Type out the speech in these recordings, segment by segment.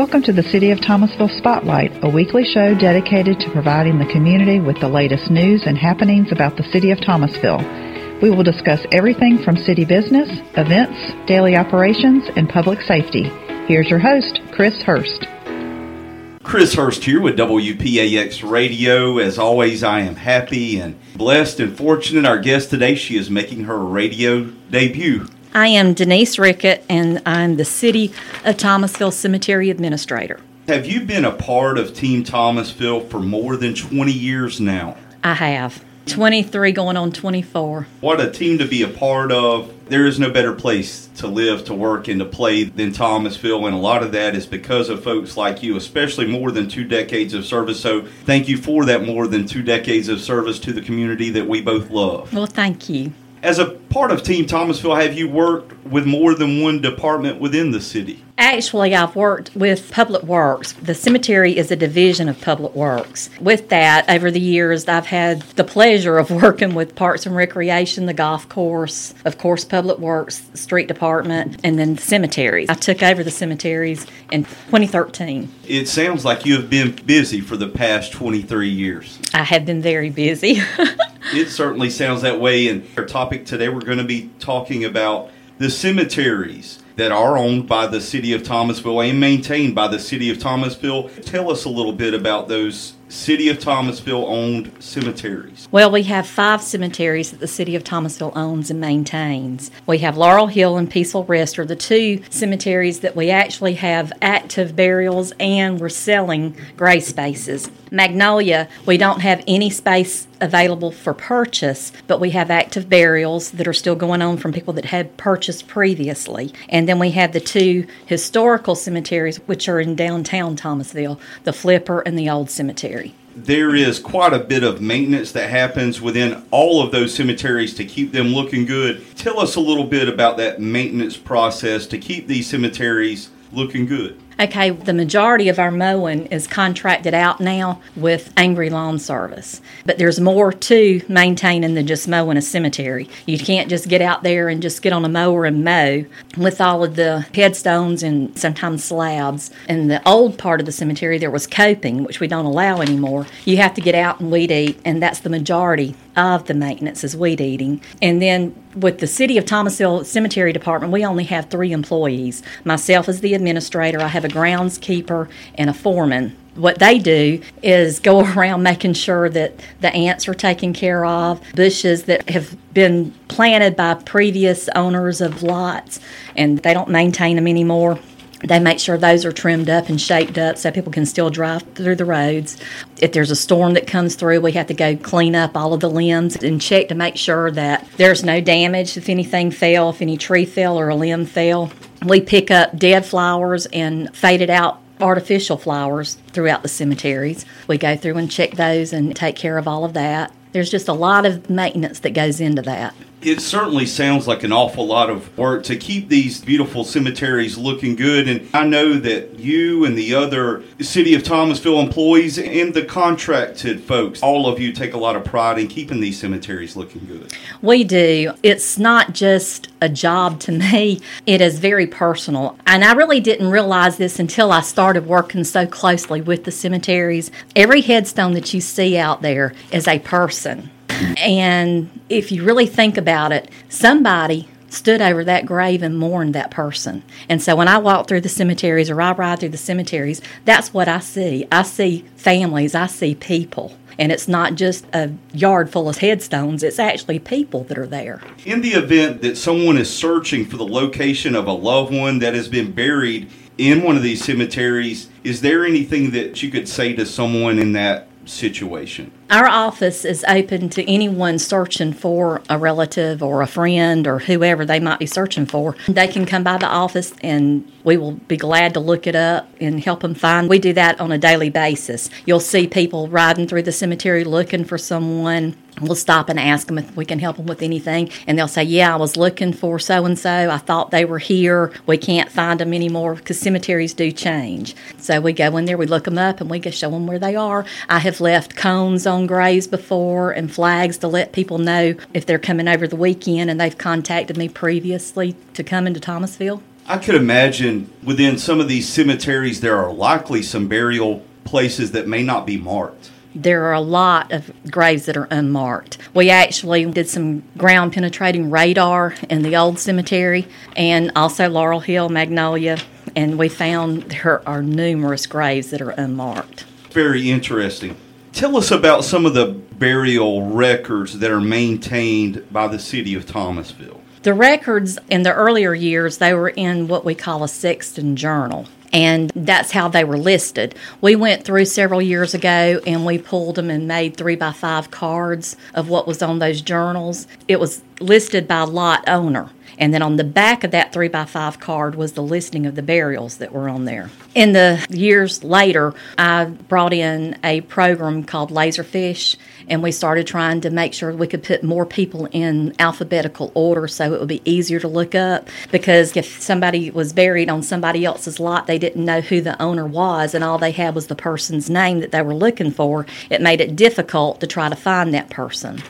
Welcome to the City of Thomasville Spotlight, a weekly show dedicated to providing the community with the latest news and happenings about the City of Thomasville. We will discuss everything from city business, events, daily operations, and public safety. Here's your host, Chris Hurst. Chris Hurst here with WPAX Radio. As always, I am happy and blessed and fortunate. Our guest today, she is making her radio debut. I am Denise Rickett, and I'm the City of Thomasville Cemetery Administrator. Have you been a part of Team Thomasville for more than 20 years now? I have. 23 going on 24. What a team to be a part of. There is no better place to live, to work, and to play than Thomasville, and a lot of that is because of folks like you, especially more than two decades of service. So, thank you for that more than two decades of service to the community that we both love. Well, thank you. As a part of Team Thomasville, have you worked with more than one department within the city? Actually, I've worked with Public Works. The cemetery is a division of Public Works. With that, over the years, I've had the pleasure of working with Parks and Recreation, the golf course, of course, Public Works, Street Department, and then the cemeteries. I took over the cemeteries in 2013. It sounds like you have been busy for the past 23 years. I have been very busy. it certainly sounds that way. And our topic today, we're going to be talking about the cemeteries that are owned by the city of Thomasville and maintained by the city of Thomasville. Tell us a little bit about those City of Thomasville owned cemeteries? Well, we have five cemeteries that the City of Thomasville owns and maintains. We have Laurel Hill and Peaceful Rest are the two cemeteries that we actually have active burials and we're selling grave spaces. Magnolia, we don't have any space available for purchase, but we have active burials that are still going on from people that had purchased previously. And then we have the two historical cemeteries, which are in downtown Thomasville the Flipper and the Old Cemetery there is quite a bit of maintenance that happens within all of those cemeteries to keep them looking good. Tell us a little bit about that maintenance process to keep these cemeteries looking good. Okay, the majority of our mowing is contracted out now with Angry Lawn Service. But there's more to maintaining than just mowing a cemetery. You can't just get out there and just get on a mower and mow with all of the headstones and sometimes slabs. In the old part of the cemetery, there was coping, which we don't allow anymore. You have to get out and weed eat, and that's the majority of the maintenance is weed eating. And then with the City of Thomasville Cemetery Department, we only have three employees. Myself as the administrator, I have a groundskeeper and a foreman. What they do is go around making sure that the ants are taken care of, bushes that have been planted by previous owners of lots and they don't maintain them anymore they make sure those are trimmed up and shaped up so people can still drive through the roads. If there's a storm that comes through, we have to go clean up all of the limbs and check to make sure that there's no damage if anything fell, if any tree fell or a limb fell. We pick up dead flowers and faded out artificial flowers throughout the cemeteries. We go through and check those and take care of all of that. There's just a lot of maintenance that goes into that it certainly sounds like an awful lot of work to keep these beautiful cemeteries looking good. And I know that you and the other City of Thomasville employees and the contracted folks, all of you take a lot of pride in keeping these cemeteries looking good. We do. It's not just a job to me, it is very personal. And I really didn't realize this until I started working so closely with the cemeteries. Every headstone that you see out there is a person. And if you really think about it, somebody stood over that grave and mourned that person. And so when I walk through the cemeteries or I ride through the cemeteries, that's what I see. I see families, I see people. And it's not just a yard full of headstones, it's actually people that are there. In the event that someone is searching for the location of a loved one that has been buried in one of these cemeteries, is there anything that you could say to someone in that situation? Our office is open to anyone searching for a relative or a friend or whoever they might be searching for. They can come by the office and we will be glad to look it up and help them find. We do that on a daily basis. You'll see people riding through the cemetery looking for someone. We'll stop and ask them if we can help them with anything. And they'll say, Yeah, I was looking for so and so. I thought they were here. We can't find them anymore because cemeteries do change. So we go in there, we look them up, and we go show them where they are. I have left cones on graves before and flags to let people know if they're coming over the weekend and they've contacted me previously to come into Thomasville. I could imagine within some of these cemeteries there are likely some burial places that may not be marked. There are a lot of graves that are unmarked. We actually did some ground penetrating radar in the old cemetery and also Laurel Hill, Magnolia, and we found there are numerous graves that are unmarked. Very interesting. Tell us about some of the burial records that are maintained by the city of Thomasville. The records in the earlier years, they were in what we call a Sexton journal and that's how they were listed. We went through several years ago and we pulled them and made three by five cards of what was on those journals. It was listed by lot owner. And then on the back of that 3 by 5 card was the listing of the burials that were on there. In the years later, I brought in a program called Laserfiche, and we started trying to make sure we could put more people in alphabetical order so it would be easier to look up. Because if somebody was buried on somebody else's lot, they didn't know who the owner was, and all they had was the person's name that they were looking for, it made it difficult to try to find that person.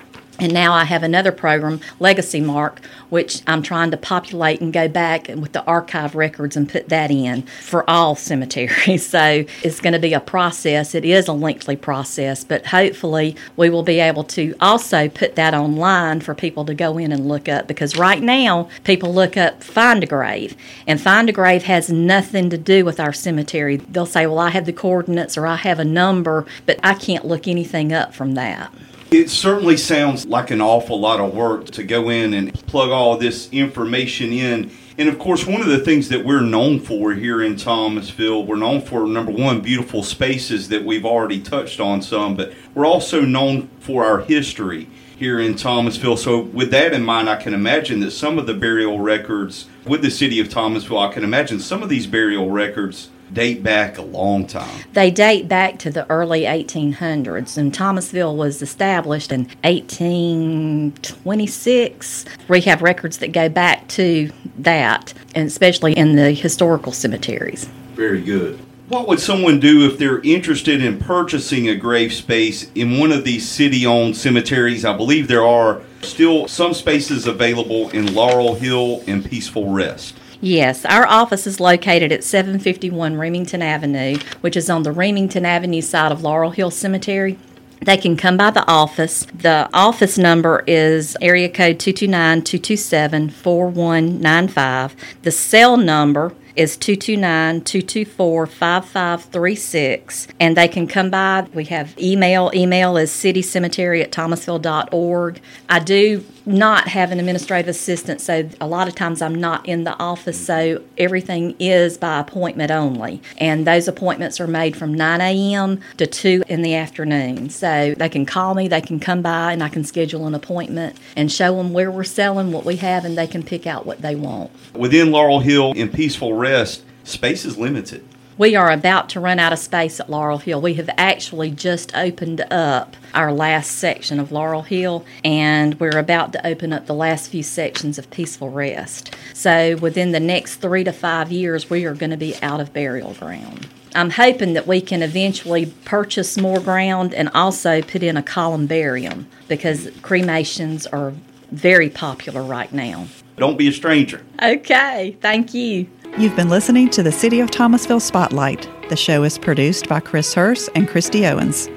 And now I have another program, Legacy Mark, which I'm trying to populate and go back with the archive records and put that in for all cemeteries. So it's going to be a process. It is a lengthy process, but hopefully we will be able to also put that online for people to go in and look up because right now people look up Find a Grave, and Find a Grave has nothing to do with our cemetery. They'll say, Well, I have the coordinates or I have a number, but I can't look anything up from that. It certainly sounds like an awful lot of work to go in and plug all this information in. And of course, one of the things that we're known for here in Thomasville, we're known for number one, beautiful spaces that we've already touched on some, but we're also known for our history here in Thomasville. So, with that in mind, I can imagine that some of the burial records with the city of Thomasville, I can imagine some of these burial records date back a long time. They date back to the early 1800s, and Thomasville was established in 1826. We have records that go back to that, and especially in the historical cemeteries. Very good. What would someone do if they're interested in purchasing a grave space in one of these city owned cemeteries? I believe there are still some spaces available in Laurel Hill and Peaceful Rest. Yes, our office is located at 751 Remington Avenue, which is on the Remington Avenue side of Laurel Hill Cemetery. They can come by the office. The office number is area code 229 227 4195. The cell number is 229 224 5536. And they can come by. We have email. Email is citycemetery at thomasville.org. I do not have an administrative assistant, so a lot of times I'm not in the office, so everything is by appointment only. And those appointments are made from 9 a.m. to 2 in the afternoon. So they can call me, they can come by, and I can schedule an appointment and show them where we're selling, what we have, and they can pick out what they want. Within Laurel Hill in Peaceful Rest, space is limited. We are about to run out of space at Laurel Hill. We have actually just opened up our last section of Laurel Hill, and we're about to open up the last few sections of Peaceful Rest. So, within the next three to five years, we are going to be out of burial ground. I'm hoping that we can eventually purchase more ground and also put in a columbarium because cremations are very popular right now. Don't be a stranger. Okay, thank you. You've been listening to the City of Thomasville Spotlight. The show is produced by Chris Hurst and Christy Owens.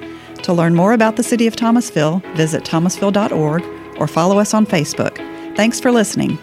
To learn more about the City of Thomasville, visit thomasville.org or follow us on Facebook. Thanks for listening.